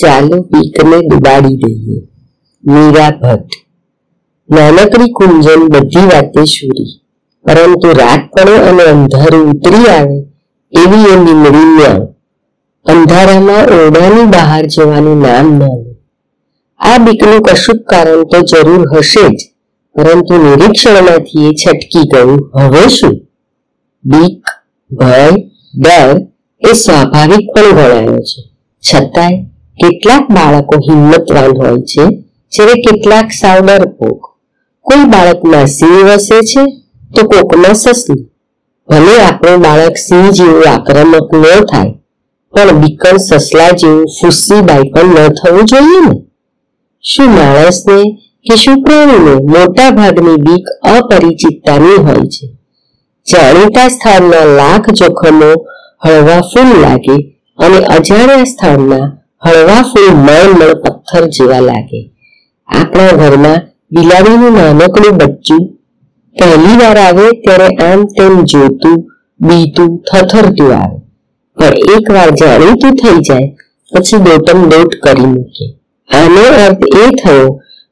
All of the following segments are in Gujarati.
ચાલો પીકને ડુબાડી દઈએ. મીરા ભટ્ટ. નાનકડી કુંજન બધી વાતે શૂરી પરંતુ રાત પડે અને અંધારું ઉતરી આવે એવી એ લીમડી ન્યાવ અંધારામાં ઓરડાની બહાર જવાનું નામ ન આ બીકનું કશુંક કારણ તો જરૂર હશે જ, પરંતુ નિરીક્ષણમાંથી એ છટકી ગયું. હવે શું? બીક, ભય, ડર એ સ્વાભાવિક પણ ગણાયો છે. છતાંય કેટલાક બાળકો હિંમતવાન હોય છે, જ્યારે કેટલાક સાવ ડરપોક કોઈ બાળકમાં સિંહ વસે છે, તો કોકમાં સસલું. ભલે આપણું બાળક સિંહ જેવું આક્રમક ન થાય, પણ બીકણ સસલા જેવું ફુસ્સી બાઈ પણ ન થવું જોઈએ ને? શું માણસને કે શું પ્રાણીને મોટા ભાગની બીક અપરિચિતતાની હોય છે? જાણીતા સ્થાનના લાખ જોખમો હળવા ફૂલ લાગે અને અજાણ્યા સ્થાનના હળવા ફૂલ મળ પથ્થર જેવા લાગે. આપણા ઘરમાં બિલાડીનું નાનકડું બચ્ચું પહેલી વાર આવે ત્યારે આમ તેમ જોતું, બીતું, થથરતું આવે. પણ એક વાર જાણીતું થઈ જાય, પછી દોટમ દોટ કરી મૂકે. આનો અર્થ એ થયો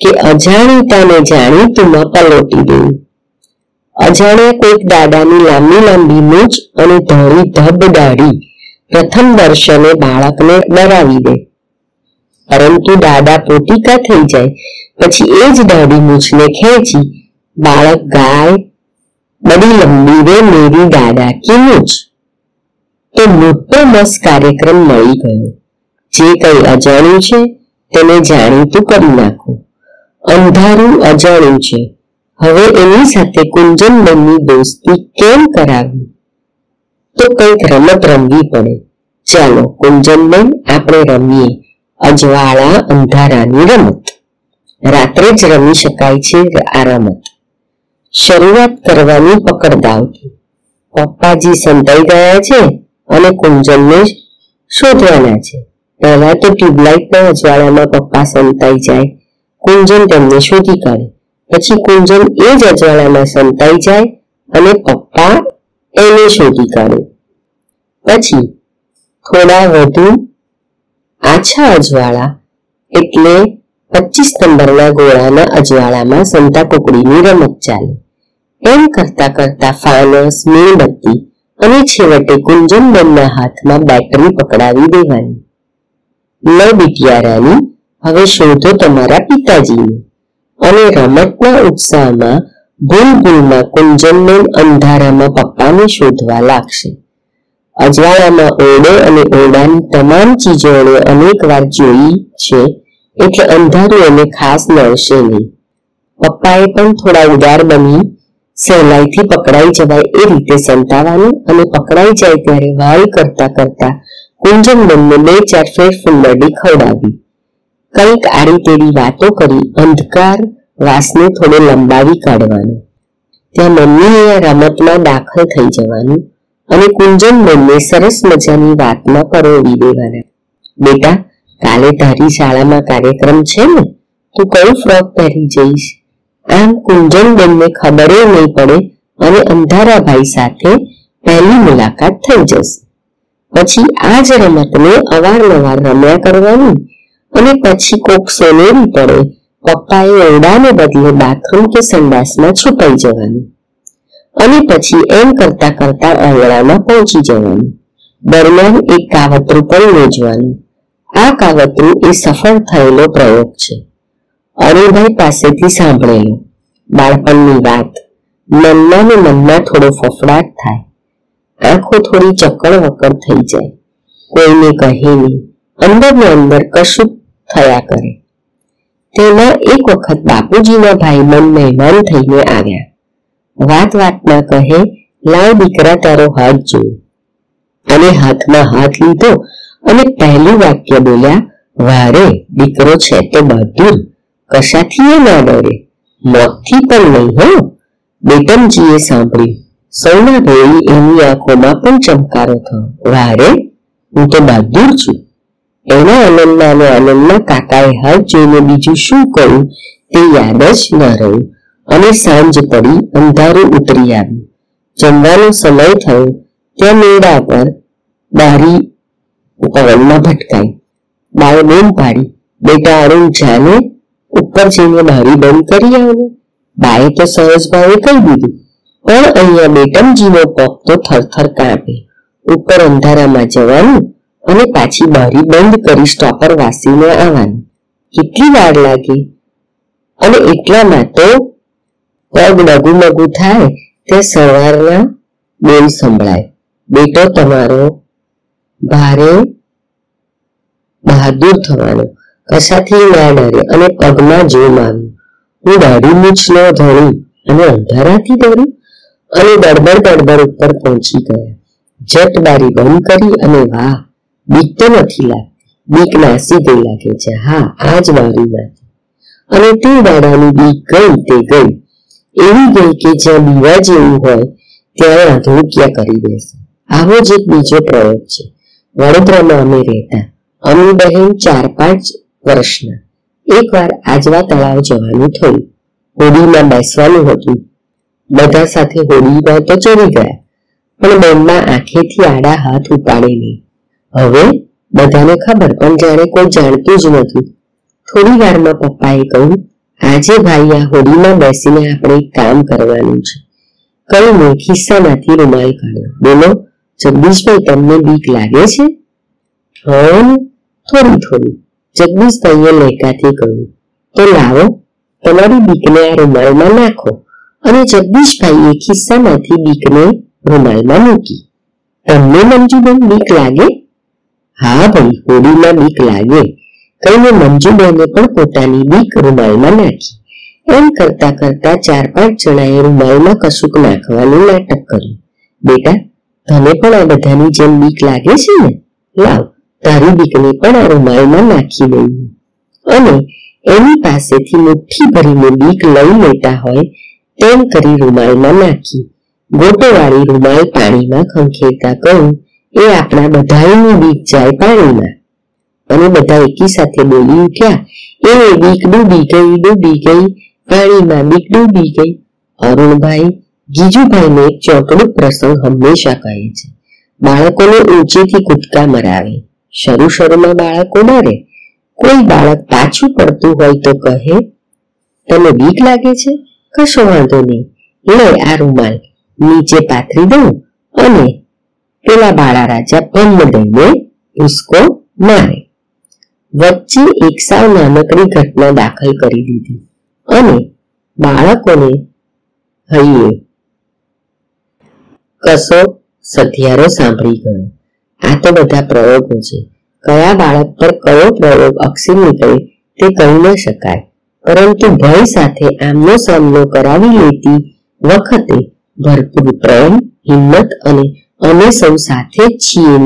કે અજાણીતાને જાણીતુંમાં પલોટી દેવું. અજાણ્યા કોઈક દાદાની લાંબી લાંબી મૂછ અને ધોળી ધબ દાઢી પ્રથમ દર્શને બાળકને ડરાવી દે. પરંતુ દાદા પોતિકા થઈ જાય, પછી એ જ દાઢી મૂછને ખેંચી બાળક ગાય બડી લંબી રે મેરી દાદા કી મૂછ. તો મોટો મસ કાર્યક્રમ મળી ગયો. જે કઈ અજાણ્યું છે, તેને જાણીતું કરી નાખો. અંધારું અજાણ્યું છે. હવે એની સાથે કુંજન બની દોસ્તી કેમ કરાવી તો કંઈક રમત રમવી પડે. ચાલો કુંજનબેન આપણે રમીએ. અજવાળા અંધારાની રમત. રાત્રે જ રમી શકાય છે આ રમત. શરૂઆત કરવાની પકડદાવથી પપ્પાજી સંતાઈ ગયા છે અને કુંજનને શોધવાના છે. પહેલા તો ટ્યુબલાઇટના અજવાળામાં પપ્પા સંતાઈ જાય. કુંજન તેમને શોધી કાઢે. પછી કુંજન એ જ અજવાળામાં સંતાઈ જાય અને પપ્પા એને શોધી કાઢે. પછી થોડા વધુ આછા અજવાળા એટલે પચીસ નંબરના ગોળાના અજવાળામાં સંતા કુકડીની રમત ચાલે. એમ કરતા કરતા ફાનસ, મીણબત્તી અને છેવટે કુંજનબેનના હાથમાં બેટરી પકડાવી દેવાની. લ બિટિયારાની, હવે શોધો તમારા પિતાજીને. અને રમતના ઉત્સાહમાં ભૂલ ભૂલમાં કુંજનબેન અંધારામાં પપ્પાને શોધવા લાગશે. અજવાળામાં ઓરડો અને ઓરડાની તમામ ચીજોને અનેક વાર જોઈ છે, એટલે અંધારું એને ખાસ નડશે નહીં. પપ્પાએ પણ થોડા ઉદાર બની સહેલાઈથી પકડાઈ જવાય એ રીતે સંતાવાનું અને પકડાઈ જાય ત્યારે વાલ કરતા કરતા કુંજન બંને બે ચાર ફેર ફૂલડી ખવડાવી. કંઈક આડી તેડી વાતો કરી અંધકાર વાસને થોડો લંબાવી કાઢવાનો. ત્યાં મમ્મીએ રમતમાં દાખલ થઈ જવાનું. અને કુંજન બંને સરસ મજાની વાતમાં પરોવી દેવાના. બેટા, કાલે તારી શાળામાં કાર્યક્રમ છે ને? તું કયું ફ્રોક પહેરી જઈશ? આમ કુંજન બેનને ખબર નહીં પડે અને અંધારાભાઈ સાથે પહેલી મુલાકાત થઈ જશે. પછી આ જ રમતને અવારનવાર રમ્યા કરવાની અને પછી કોક સોનેરી પડે પપ્પાએ ઓરડાને બદલે બાથરૂમ કે સંડાસમાં છુપાઈ જવાનું. અને પછી એમ કરતા કરતા આંગણામાં પહોંચી જવાનું. દરમિયાન એક કાવતરું પણ યોજવાનું. આ કાવતરું એ સફળ થયેલો પ્રયોગ છે. અરુણભાઈ પાસેથી સાંભળેલો. બાળપણની વાત. મનમાં ને મનમાં થોડો ફફડાટ થાય. આંખો થોડી ચક્કર વક્કર થઈ જાય. કોઈને કહે નહીં. અંદર ને અંદર કશું થયા કરે. તેમાં એક વખત બાપુજીના ભાઈ મન મહેમાન થઈને આવ્યા. વાત વાતમાં કહે, લાવ દીકરા તારો હાથ જો અને હાથમાં હાથ લીધો અને પહેલું વાક્ય બોલ્યા, વારે, દીકરો છે તો બહાદુર કશાથી ના ડરે? મોતથી પણ નહીં, હો. બેટમજીએ સાંભળ્યું, સૌના ભેળી એની આંખોમાં પણ ચમકારો થયો વારે, હું તો બહાદુર છું. એના આનંદમાં અને આનંદમાં કાકાએ હાથ જોઈને બીજું શું કહ્યું તે યાદ જ ન રહ્યું. અને સાંજ પડી અંધારું ઉતરી આવ્યું. જમવાનો સમય થયો. ત્યાં મેળા પર બારી પવનમાં ભટકાઈ. બાએ બૂમ પાડી. બેટા અરુણ જાને? ઉપર જઈને બારી બંધ કરી આવને. બાએ તો સહજ ભાવે કહી દીધું. પણ અહીંયા બેટમજીનો પગ તો થરથર કાપે. ઉપર અંધારામાં જવાનું અને પાછી બારી બંધ કરી સ્ટોપર વાસીને આવવાનું. કેટલી વાર લાગે? અને એટલામાં તો પગ ડગુ મગુ થાય તે સવારના બોલ સંભળાય. બેટો, તમારો ભારે બહાદુર થવાનો. કશાથી ના ડરે અને પગમાં જો આવ્યું હું દાઢી મૂછ ન ધણી અને અંધારાથી ડરું અને દડબડ દડબડ ઉપર પહોંચી ગયા. જટ બારી બંધ કરી અને વાહ, બીક તો નથી લાગતી. બીક નાસી ગઈ લાગે છે. હા, આ જ બારીમાંથી અને તે દાડાની બીક ગઈ, તે ગઈ. એવી ગઈ કે જ્યાં દીવા જેવું હોય ત્યાં અધોક્યા કરી દેશે આવો જ એક બીજો પ્રયોગ છે. વડોદરામાં અમે રહેતા. અમે બહેન ચાર પાંચ વર્ષના. એકવાર આજવા તળાવ જવાનું થયું. હોડીમાં બેસવાનું હતું. બધા સાથે હોડીમાં તો ચડી ગયા. પણ બેનના આંખેથી આડા હાથ ઉપાડે નહીં હવે બધાને ખબર, પણ જાણે કોઈ જાણતું જ નથી. થોડી વારમાં પપ્પાએ કહ્યું આજે ભાઈ આ હોડીમાં બેસીને આપણે કામ કરવાનું છે. કહીને ખિસ્સામાંથી રૂમાલ કાઢ્યો. બોલો, જગદીશભાઈ, તમને બીક લાગે છે? હા થોડી થોડી. જગદીશભાઈએ લેકાથી કહ્યું. તો લાવો, તમારી બીકને આ રૂમાલમાં નાખો. અને જગદીશભાઈએ ખિસ્સામાંથી બીકને રૂમાલમાં મૂકી. તમને મંજુબેન બીક લાગે? હા ભાઈ, હોડીમાં બીક લાગે. કહીને મંજુબેને પણ પોતાની બીક રૂમાલમાં નાખી. એમ કરતા કરતા ચાર પાંચ જણાએ રૂમાલમાં કશુંક નાખવાનું નાટક કર્યું. બેટા, તને પણ આ બધાની જેમ બીક લાગે છે ને? લાવ, તારી બીકને પણ આ રૂમાલમાં નાખી દઈએ. અને એની પાસેથી મુઠ્ઠી ભરીને બીક લઈ લેતા હોય તેમ કરી રૂમાલમાં નાખી. ગોટોવાળી રૂમાલ પાણીમાં ખંખેરતા કહું, એ આપણા બધાની બીક જાય પાણીમાં. અને બધા એકી સાથે બોલી ઉઠ્યા. એ બીક ડૂબી ગઈ ડૂબી ગઈ પાણીમાં બીક ડૂબી ગઈ. અરુણભાઈ ગીજુભાઈને એક ચોકડું પ્રસંગ હંમેશા કહે છે. બાળકોને ઊંચેથી કૂદકા મરાવે. શરૂ શરૂમાં બાળકો ડરે. કોઈ બાળક પાછું પડતું હોય તો કહે, તને બીક લાગે છે? કશો વાંધો નહીં. લે આ રૂમાલ. નીચે પાથરી દઉં અને પેલા બાળા રાજા પન્ન દઈને ભૂસકો મારે. વચ્ચે એક સાવ નાનકડી ઘટના દાખલ કરી દીધી અને બાળકોને હૈયે કસો સધિયારો સાંભળી ગયો. આ તો બધા પ્રયોગો છે. કયા બાળક પર કયો પ્રયોગ અક્ષી નીકળે તે કહી ન શકાય. પરંતુ ભય સાથે આમનો સામનો કરાવી લેતી વખતે ભરપૂર પ્રેમ, હિંમત અને અમે સૌ સાથે છીએ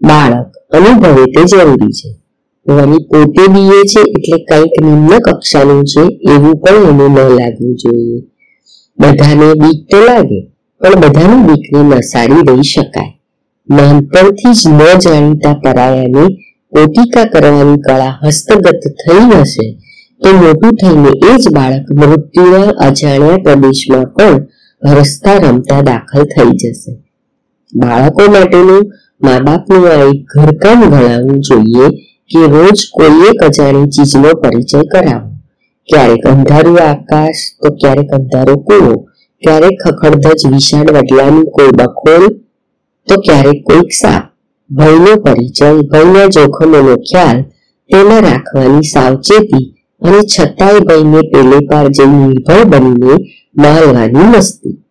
બાળક અનુભવે તે જરૂરી છે. વળી પોતે બીએ છે એટલે કંઈક નિમ્ન કક્ષાનું છે એવું પણ એને ન લાગવું જોઈએ. બધાને બીક તો લાગે, પણ બધાની બીકને નસાડી દઈ શકાય. નાનપણથી જ ન જાણીતા પરાયાને પોતિકા કરવાની કળા હસ્તગત થઈ હશે તો મોટું થઈને એ જ બાળક મૃત્યુના અજાણ્યા પ્રદેશમાં પણ રસ્તા રમતા દાખલ થઈ જશે. બાળકો માટેનું મા બાપનું આ એક ઘરકામ ગણાવવું જોઈએ કે રોજ કોઈ એક અજાણી ચીજનો પરિચય કરાવો. ક્યારેક અંધારું આકાશ, તો ક્યારેક અંધારો કૂવો. ક્યારેક ખખડધજ વિશાળ વડલાની કોઈ બખોલ તો ક્યારેક કોઈક સાપ. ભયનો પરિચય, ભયના જોખમોનો ખ્યાલ, તેમાં રાખવાની સાવચેતી અને છતાંય ભયને પેલે પાર જેવી નિર્ભય બનીને માલવાની મસ્તી.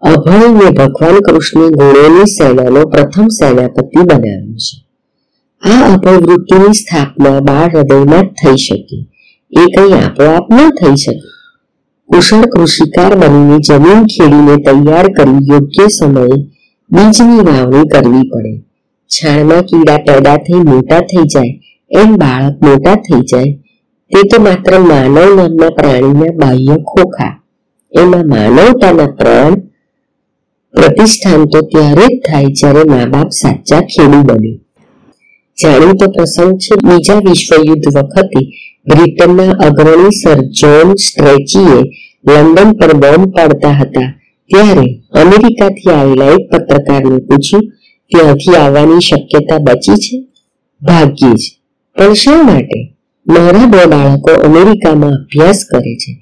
અભયને ભગવાન કૃષ્ણે ગુણોની સેનાનો પ્રથમ સેનાપતિ બનાવ્યો છે. આ અપવૃત્તિની સ્થાપના બાળ હૃદયમાં થઈ શકે. એ કંઈ આપોઆપ ન થઈ શકે. કુશળ કૃષિકાર બનીને જમીન ખેડીને તૈયાર કરી યોગ્ય સમયે બીજની વાવણી કરવી પડે. છાણમાં કીડા પેદા થઈ મોટા થઈ જાય, એમ બાળક મોટા થઈ જાય, તે તો માત્ર માનવ નામના પ્રાણીના બાહ્ય ખોખા. એમાં માનવતાના પ્રાણ, પ્રતિષ્ઠાન તો ત્યારે જ થાય જ્યારે મા બાપ સાચા ખેડૂ બને. જાણીતો પ્રસંગ છે, બીજા વિશ્વયુદ્ધ વખતે બ્રિટનના અગ્રણી સર જોન સ્ટ્રેચીએ લંડન પર બોમ્બ પાડતા હતા. ત્યારે અમેરિકાથી આવેલા એક પત્રકારને પૂછ્યું, ત્યાંથી આવવાની શક્યતા બચી છે? ભાગ્યે જ. પણ શા માટે? મારા બે બાળકો અમેરિકામાં અભ્યાસ કરે છે.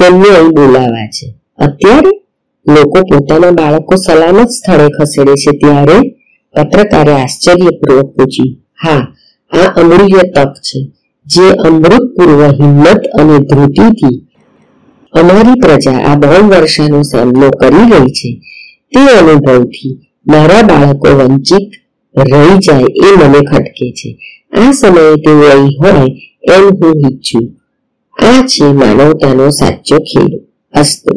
તેમને અહીં બોલાવા છે. અત્યારે? લોકો પોતાના બાળકો સલામત સ્થળે ખસેડે છે ત્યારે? પત્રકારે આશ્ચર્યપૂર્વક પૂછ્યું હા, આ અમૂલ્ય તક છે, જે અમૃતપૂર્વ હિંમત અને ધૃતિથી અમારી પ્રજા આ બહુ વર્ષાનો સામનો કરી રહી છે. તે અનુભવથી મારા બાળકો વંચિત રહી જાય એ મને ખટકે છે. આ સમયે તેઓ અહીં હોય એમ હું ઈચ્છું. આ છે માનવતાનો સાચો ખેલ અસ્તુ.